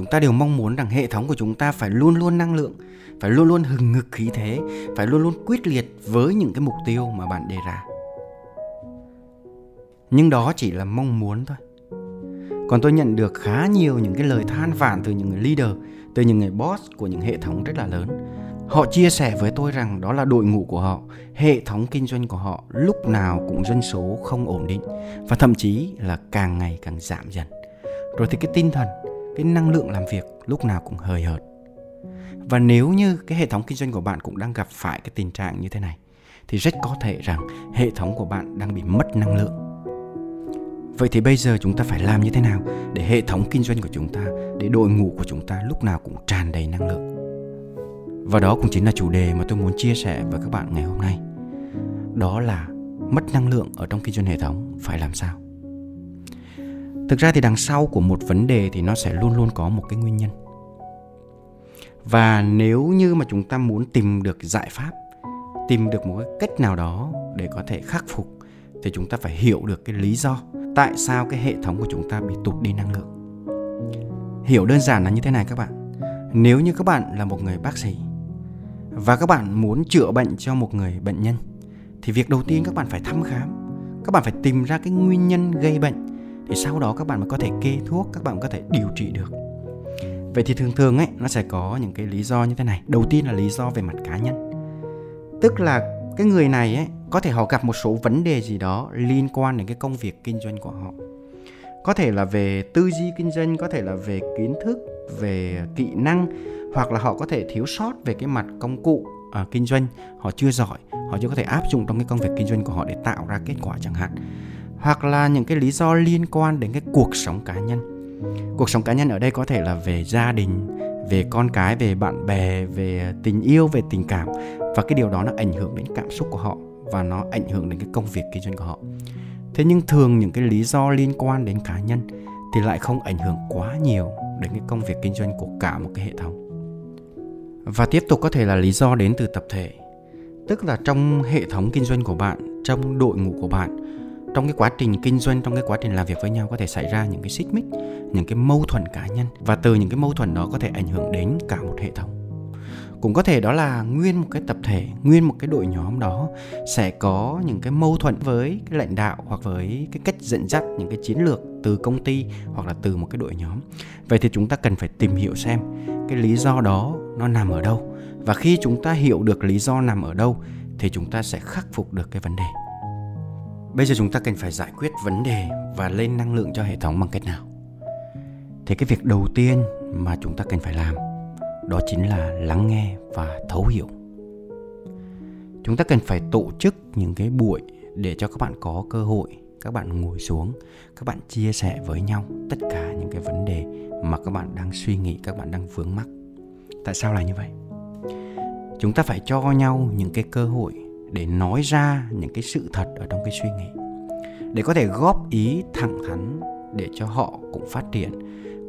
chúng ta đều mong muốn rằng hệ thống của chúng ta phải luôn luôn năng lượng, phải luôn luôn hừng ngực khí thế, phải luôn luôn quyết liệt với những cái mục tiêu mà bạn đề ra. Nhưng đó chỉ là mong muốn thôi. Còn tôi nhận được khá nhiều những cái lời than vãn từ những người leader, từ những người boss của những hệ thống rất là lớn. Họ chia sẻ với tôi rằng đó là đội ngũ của họ, hệ thống kinh doanh của họ lúc nào cũng dân số không ổn định và thậm chí là càng ngày càng giảm dần. Rồi thì cái tinh thần cái năng lượng làm việc lúc nào cũng hời hợt. Và nếu như cái hệ thống kinh doanh của bạn cũng đang gặp phải cái tình trạng như thế này, thì rất có thể rằng hệ thống của bạn đang bị mất năng lượng. Vậy thì bây giờ chúng ta phải làm như thế nào để hệ thống kinh doanh của chúng ta, để đội ngũ của chúng ta lúc nào cũng tràn đầy năng lượng? Và đó cũng chính là chủ đề mà tôi muốn chia sẻ với các bạn ngày hôm nay. Đó là mất năng lượng ở trong kinh doanh hệ thống phải làm sao? Thực ra thì đằng sau của một vấn đề thì nó sẽ luôn luôn có một cái nguyên nhân. Và nếu như mà chúng ta muốn tìm được giải pháp, tìm được một cái cách nào đó để có thể khắc phục, thì chúng ta phải hiểu được cái lý do tại sao cái hệ thống của chúng ta bị tụt đi năng lượng. Hiểu đơn giản là như thế này các bạn. Nếu như các bạn là một người bác sĩ và các bạn muốn chữa bệnh cho một người bệnh nhân, thì việc đầu tiên các bạn phải thăm khám, các bạn phải tìm ra cái nguyên nhân gây bệnh thì sau đó các bạn mới có thể kê thuốc các bạn có thể điều trị được. Vậy thì thường thường ấy nó sẽ có những cái lý do như thế này. Đầu tiên là lý do về mặt cá nhân. Tức là cái người này ấy có thể họ gặp một số vấn đề gì đó liên quan đến cái công việc kinh doanh của họ. Có thể là về tư duy kinh doanh có thể là về kiến thức về kỹ năng hoặc là họ có thể thiếu sót về cái mặt công cụ à, kinh doanh. Họ chưa giỏi họ chưa có thể áp dụng trong cái công việc kinh doanh của họ để tạo ra kết quả chẳng hạn hoặc là những cái lý do liên quan đến cái cuộc sống cá nhân. Cuộc sống cá nhân ở đây có thể là về gia đình, về con cái, về bạn bè, về tình yêu, về tình cảm. Và cái điều đó nó ảnh hưởng đến cảm xúc của họ và nó ảnh hưởng đến cái công việc kinh doanh của họ. Thế nhưng thường những cái lý do liên quan đến cá nhân thì lại không ảnh hưởng quá nhiều đến cái công việc kinh doanh của cả một cái hệ thống. Và tiếp tục có thể là lý do đến từ tập thể. Tức là trong hệ thống kinh doanh của bạn, trong đội ngũ của bạn trong cái quá trình kinh doanh, trong cái quá trình làm việc với nhau có thể xảy ra những cái xích mích, những cái mâu thuẫn cá nhân. Và từ những cái mâu thuẫn đó có thể ảnh hưởng đến cả một hệ thống. Cũng có thể đó là nguyên một cái tập thể, nguyên một cái đội nhóm đó sẽ có những cái mâu thuẫn với cái lãnh đạo hoặc với cái cách dẫn dắt những cái chiến lược từ công ty hoặc là từ một cái đội nhóm. Vậy thì chúng ta cần phải tìm hiểu xem cái lý do đó nó nằm ở đâu. Và khi chúng ta hiểu được lý do nằm ở đâu, thì chúng ta sẽ khắc phục được cái vấn đề. Bây giờ chúng ta cần phải giải quyết vấn đề và lên năng lượng cho hệ thống bằng cách nào? Thế cái việc đầu tiên mà chúng ta cần phải làm đó chính là lắng nghe và thấu hiểu. Chúng ta cần phải tổ chức những cái buổi để cho các bạn có cơ hội các bạn ngồi xuống, các bạn chia sẻ với nhau tất cả những cái vấn đề mà các bạn đang suy nghĩ, các bạn đang vướng mắc. Tại sao là như vậy? Chúng ta phải cho nhau những cái cơ hội để nói ra những cái sự thật ở trong cái suy nghĩ, để có thể góp ý thẳng thắn để cho họ cũng phát triển,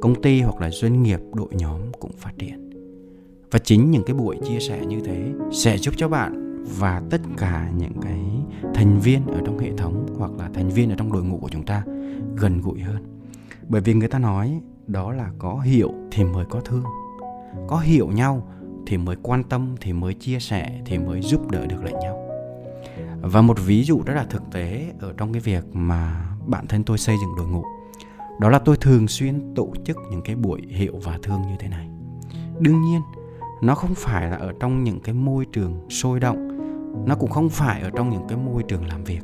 công ty hoặc là doanh nghiệp, đội nhóm cũng phát triển. Và chính những cái buổi chia sẻ như thế sẽ giúp cho bạn và tất cả những cái thành viên ở trong hệ thống hoặc là thành viên ở trong đội ngũ của chúng ta gần gũi hơn. Bởi vì người ta nói đó là có hiểu thì mới có thương, có hiểu nhau thì mới quan tâm, thì mới chia sẻ, thì mới giúp đỡ được lẫn nhau và một ví dụ rất là thực tế ở trong cái việc mà bản thân tôi xây dựng đội ngũ. Đó là tôi thường xuyên tổ chức những cái buổi hiệu và thương như thế này. Đương nhiên, nó không phải là ở trong những cái môi trường sôi động, nó cũng không phải ở trong những cái môi trường làm việc,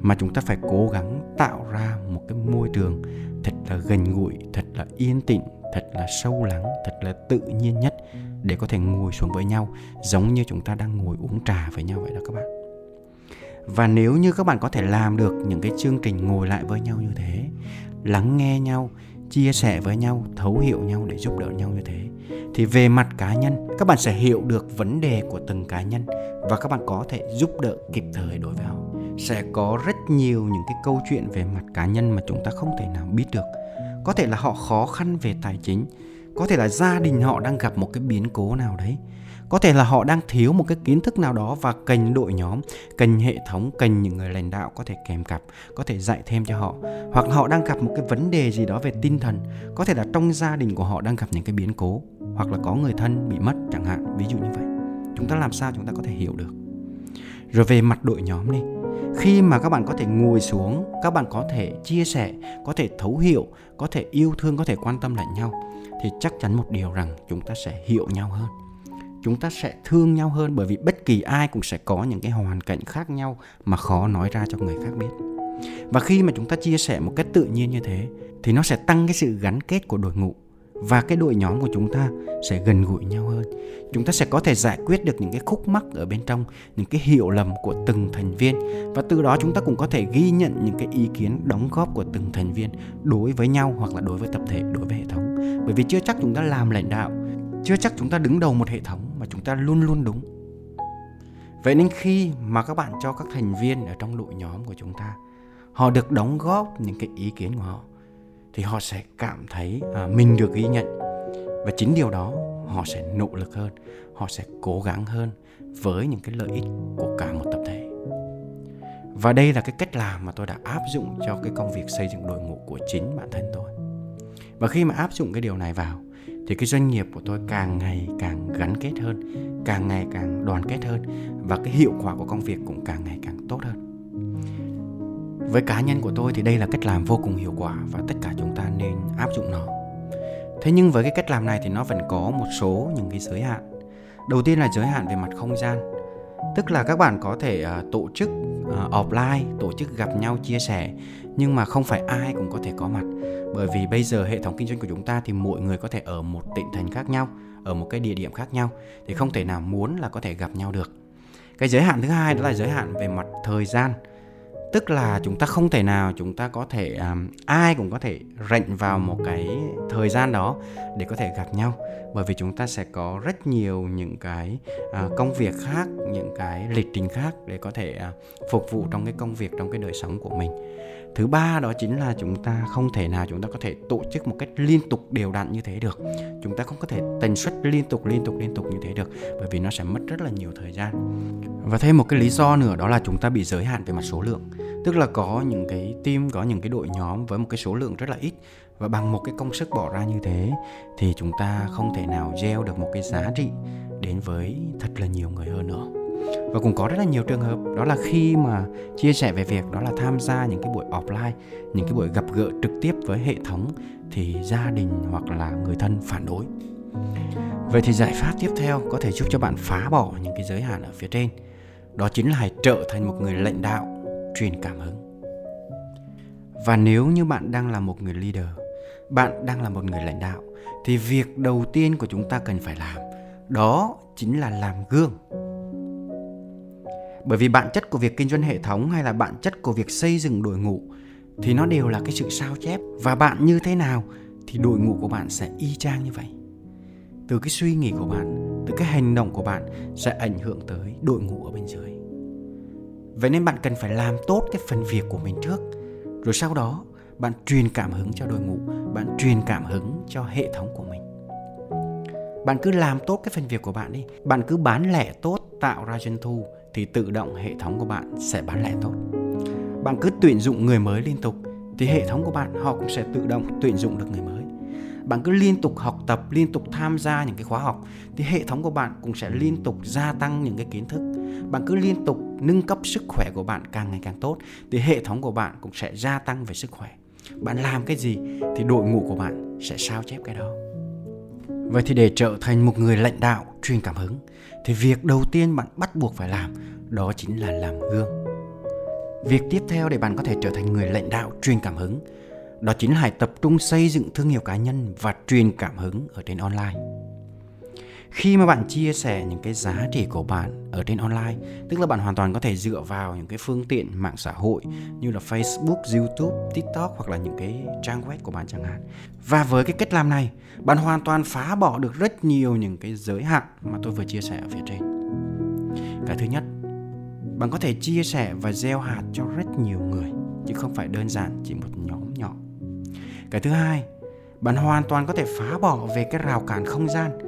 mà chúng ta phải cố gắng tạo ra một cái môi trường thật là gần gũi, thật là yên tĩnh, thật là sâu lắng, thật là tự nhiên nhất để có thể ngồi xuống với nhau, giống như chúng ta đang ngồi uống trà với nhau vậy đó các bạn và nếu như các bạn có thể làm được những cái chương trình ngồi lại với nhau như thế, lắng nghe nhau, chia sẻ với nhau, thấu hiểu nhau để giúp đỡ nhau như thế, thì về mặt cá nhân, các bạn sẽ hiểu được vấn đề của từng cá nhân và các bạn có thể giúp đỡ kịp thời đối với họ. Sẽ có rất nhiều những cái câu chuyện về mặt cá nhân mà chúng ta không thể nào biết được. Có thể là họ khó khăn về tài chính, có thể là gia đình họ đang gặp một cái biến cố nào đấy có thể là họ đang thiếu một cái kiến thức nào đó và cần đội nhóm cần hệ thống cần những người lãnh đạo có thể kèm cặp, có thể dạy thêm cho họ. Hoặc họ đang gặp một cái vấn đề gì đó về tinh thần. Có thể là trong gia đình của họ đang gặp những cái biến cố. Hoặc là có người thân bị mất chẳng hạn, ví dụ như vậy. Chúng ta làm sao chúng ta có thể hiểu được? Rồi về mặt đội nhóm đi. Khi mà các bạn có thể ngồi xuống, các bạn có thể chia sẻ, có thể thấu hiểu, có thể yêu thương, có thể quan tâm lẫn nhau, thì chắc chắn một điều rằng chúng ta sẽ hiểu nhau hơn chúng ta sẽ thương nhau hơn bởi vì bất kỳ ai cũng sẽ có những cái hoàn cảnh khác nhau mà khó nói ra cho người khác biết. Và khi mà chúng ta chia sẻ một cách tự nhiên như thế, thì nó sẽ tăng cái sự gắn kết của đội ngũ và cái đội nhóm của chúng ta sẽ gần gũi nhau hơn. Chúng ta sẽ có thể giải quyết được những cái khúc mắc ở bên trong, những cái hiểu lầm của từng thành viên. Và từ đó chúng ta cũng có thể ghi nhận những cái ý kiến đóng góp của từng thành viên đối với nhau hoặc là đối với tập thể, đối với hệ thống. Bởi vì chưa chắc chúng ta làm lãnh đạo, chưa chắc chúng ta đứng đầu một hệ thống mà chúng ta luôn luôn đúng. Vậy nên khi mà các bạn cho các thành viên ở trong đội nhóm của chúng ta họ được đóng góp những cái ý kiến của họ thì họ sẽ cảm thấy à, mình được ghi nhận. Và chính điều đó họ sẽ nỗ lực hơn họ sẽ cố gắng hơn với những cái lợi ích của cả một tập thể. Và đây là cái cách làm mà tôi đã áp dụng cho cái công việc xây dựng đội ngũ của chính bản thân tôi. Và khi mà áp dụng cái điều này vào thì cái doanh nghiệp của tôi càng ngày càng gắn kết hơn càng ngày càng đoàn kết hơn và cái hiệu quả của công việc cũng càng ngày càng tốt hơn. Với cá nhân của tôi thì đây là cách làm vô cùng hiệu quả và tất cả chúng ta nên áp dụng nó. Thế nhưng với cái cách làm này thì nó vẫn có một số những cái giới hạn. Đầu tiên là giới hạn về mặt không gian. Tức là các bạn có thể uh, tổ chức uh, offline tổ chức gặp nhau chia sẻ nhưng mà không phải ai cũng có thể có mặt bởi vì bây giờ hệ thống kinh doanh của chúng ta thì mỗi người có thể ở một tỉnh thành khác nhau ở một cái địa điểm khác nhau thì không thể nào muốn là có thể gặp nhau được. Cái giới hạn thứ hai đó là giới hạn về mặt thời gian. Tức là chúng ta không thể nào chúng ta có thể um, ai cũng có thể rệnh vào một cái thời gian đó để có thể gặp nhau. Bởi vì chúng ta sẽ có rất nhiều những cái uh, công việc khác những cái lịch trình khác để có thể uh, phục vụ trong cái công việc trong cái đời sống của mình thứ ba đó chính là chúng ta không thể nào chúng ta có thể tổ chức một cách liên tục đều đặn như thế được. Chúng ta không có thể tần suất liên tục liên tục liên tục như thế được, bởi vì nó sẽ mất rất là nhiều thời gian. Và thêm một cái lý do nữa, đó là chúng ta bị giới hạn về mặt số lượng. Tức là có những cái team, có những cái đội nhóm với một cái số lượng rất là ít, và bằng một cái công sức bỏ ra như thế, thì chúng ta không thể nào gieo được một cái giá trị đến với thật là nhiều người hơn nữa và cũng có rất là nhiều trường hợp, đó là khi mà chia sẻ về việc đó là tham gia những cái buổi offline, những cái buổi gặp gỡ trực tiếp với hệ thống thì gia đình hoặc là người thân phản đối. Vậy thì giải pháp tiếp theo có thể giúp cho bạn phá bỏ những cái giới hạn ở phía trên, đó chính là hãy trở thành một người lãnh đạo truyền cảm hứng. Và nếu như bạn đang là một người leader, bạn đang là một người lãnh đạo, thì việc đầu tiên của chúng ta cần phải làm, đó chính là làm gương bởi vì bản chất của việc kinh doanh hệ thống hay là bản chất của việc xây dựng đội ngũ, thì nó đều là cái sự sao chép. Và bạn như thế nào thì đội ngũ của bạn sẽ y chang như vậy. Từ cái suy nghĩ của bạn, từ cái hành động của bạn sẽ ảnh hưởng tới đội ngũ ở bên dưới. Vậy nên bạn cần phải làm tốt cái phần việc của mình trước. Rồi sau đó, bạn truyền cảm hứng cho đội ngũ, bạn truyền cảm hứng cho hệ thống của mình. Bạn cứ làm tốt cái phần việc của bạn đi. Bạn cứ bán lẻ tốt, tạo ra doanh thu thì tự động hệ thống của bạn sẽ bán lẻ tốt. Bạn cứ tuyển dụng người mới liên tục thì hệ thống của bạn họ cũng sẽ tự động tuyển dụng được người mới. Bạn cứ liên tục học tập, liên tục tham gia những cái khóa học thì hệ thống của bạn cũng sẽ liên tục gia tăng những cái kiến thức. Bạn cứ liên tục nâng cấp sức khỏe của bạn càng ngày càng tốt thì hệ thống của bạn cũng sẽ gia tăng về sức khỏe. Bạn làm cái gì thì đội ngũ của bạn sẽ sao chép cái đó. Vậy thì để trở thành một người lãnh đạo truyền cảm hứng, thì việc đầu tiên bạn bắt buộc phải làm, đó chính là làm gương. Việc tiếp theo để bạn có thể trở thành người lãnh đạo truyền cảm hứng, đó chính là hãy tập trung xây dựng thương hiệu cá nhân và truyền cảm hứng ở trên online khi mà bạn chia sẻ những cái giá trị của bạn ở trên online tức là bạn hoàn toàn có thể dựa vào những cái phương tiện mạng xã hội như là Facebook, YouTube, TikTok hoặc là những cái trang web của bạn chẳng hạn. Và với cái cách làm này bạn hoàn toàn phá bỏ được rất nhiều những cái giới hạn mà tôi vừa chia sẻ ở phía trên. Cái thứ nhất bạn có thể chia sẻ và gieo hạt cho rất nhiều người chứ không phải đơn giản chỉ một nhóm nhỏ. Cái thứ hai bạn hoàn toàn có thể phá bỏ về cái rào cản không gian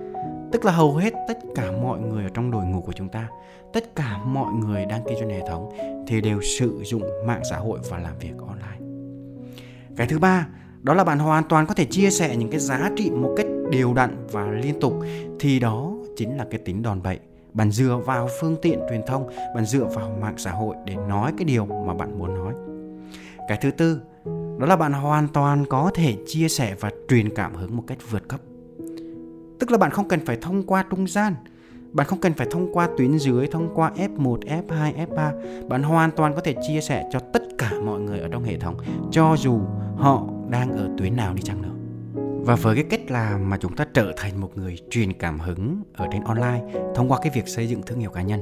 tức là hầu hết tất cả mọi người ở trong đội ngũ của chúng ta, tất cả mọi người đăng ký trên hệ thống thì đều sử dụng mạng xã hội và làm việc online. Cái thứ ba, đó là bạn hoàn toàn có thể chia sẻ những cái giá trị một cách đều đặn và liên tục. Thì đó chính là cái tính đòn bẩy. Bạn dựa vào phương tiện truyền thông, bạn dựa vào mạng xã hội để nói cái điều mà bạn muốn nói. Cái thứ tư, đó là bạn hoàn toàn có thể chia sẻ và truyền cảm hứng một cách vượt cấp tức là bạn không cần phải thông qua trung gian. Bạn không cần phải thông qua tuyến dưới thông qua F1, F2, F3 bạn hoàn toàn có thể chia sẻ cho tất cả mọi người ở trong hệ thống cho dù họ đang ở tuyến nào đi chăng nữa. Và với cái cách làm mà chúng ta trở thành một người truyền cảm hứng ở trên online thông qua cái việc xây dựng thương hiệu cá nhân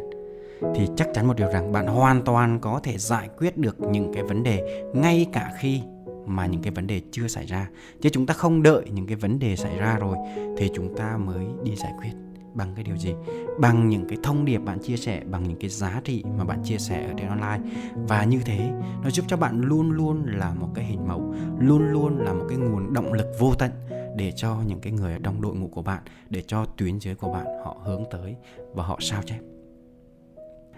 thì chắc chắn một điều rằng bạn hoàn toàn có thể giải quyết được những cái vấn đề ngay cả khi mà những cái vấn đề chưa xảy ra. Chứ chúng ta không đợi những cái vấn đề xảy ra rồi thì chúng ta mới đi giải quyết. Bằng cái điều gì? Bằng những cái thông điệp bạn chia sẻ, bằng những cái giá trị mà bạn chia sẻ ở trên online. Và như thế, nó giúp cho bạn luôn luôn là một cái hình mẫu, luôn luôn là một cái nguồn động lực vô tận để cho những cái người ở trong đội ngũ của bạn, để cho tuyến dưới của bạn họ hướng tới và họ sao chép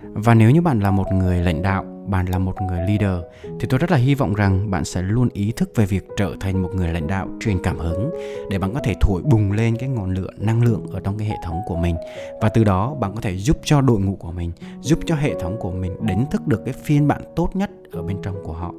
và nếu như bạn là một người lãnh đạo, bạn là một người leader thì tôi rất là hy vọng rằng bạn sẽ luôn ý thức về việc trở thành một người lãnh đạo truyền cảm hứng để bạn có thể thổi bùng lên cái ngọn lửa năng lượng ở trong cái hệ thống của mình và từ đó bạn có thể giúp cho đội ngũ của mình, giúp cho hệ thống của mình đánh thức được cái phiên bản tốt nhất ở bên trong của họ.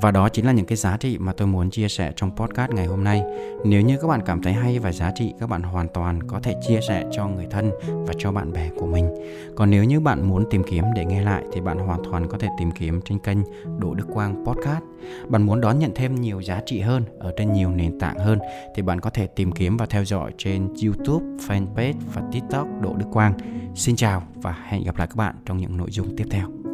Và đó chính là những cái giá trị mà tôi muốn chia sẻ trong podcast ngày hôm nay. Nếu như các bạn cảm thấy hay và giá trị, các bạn hoàn toàn có thể chia sẻ cho người thân và cho bạn bè của mình. Còn nếu như bạn muốn tìm kiếm để nghe lại thì bạn hoàn toàn có thể tìm kiếm trên kênh Đỗ Đức Quang Podcast. Bạn muốn đón nhận thêm nhiều giá trị hơn ở trên nhiều nền tảng hơn thì bạn có thể tìm kiếm và theo dõi trên YouTube, fanpage và TikTok Đỗ Đức Quang. Xin chào và hẹn gặp lại các bạn trong những nội dung tiếp theo.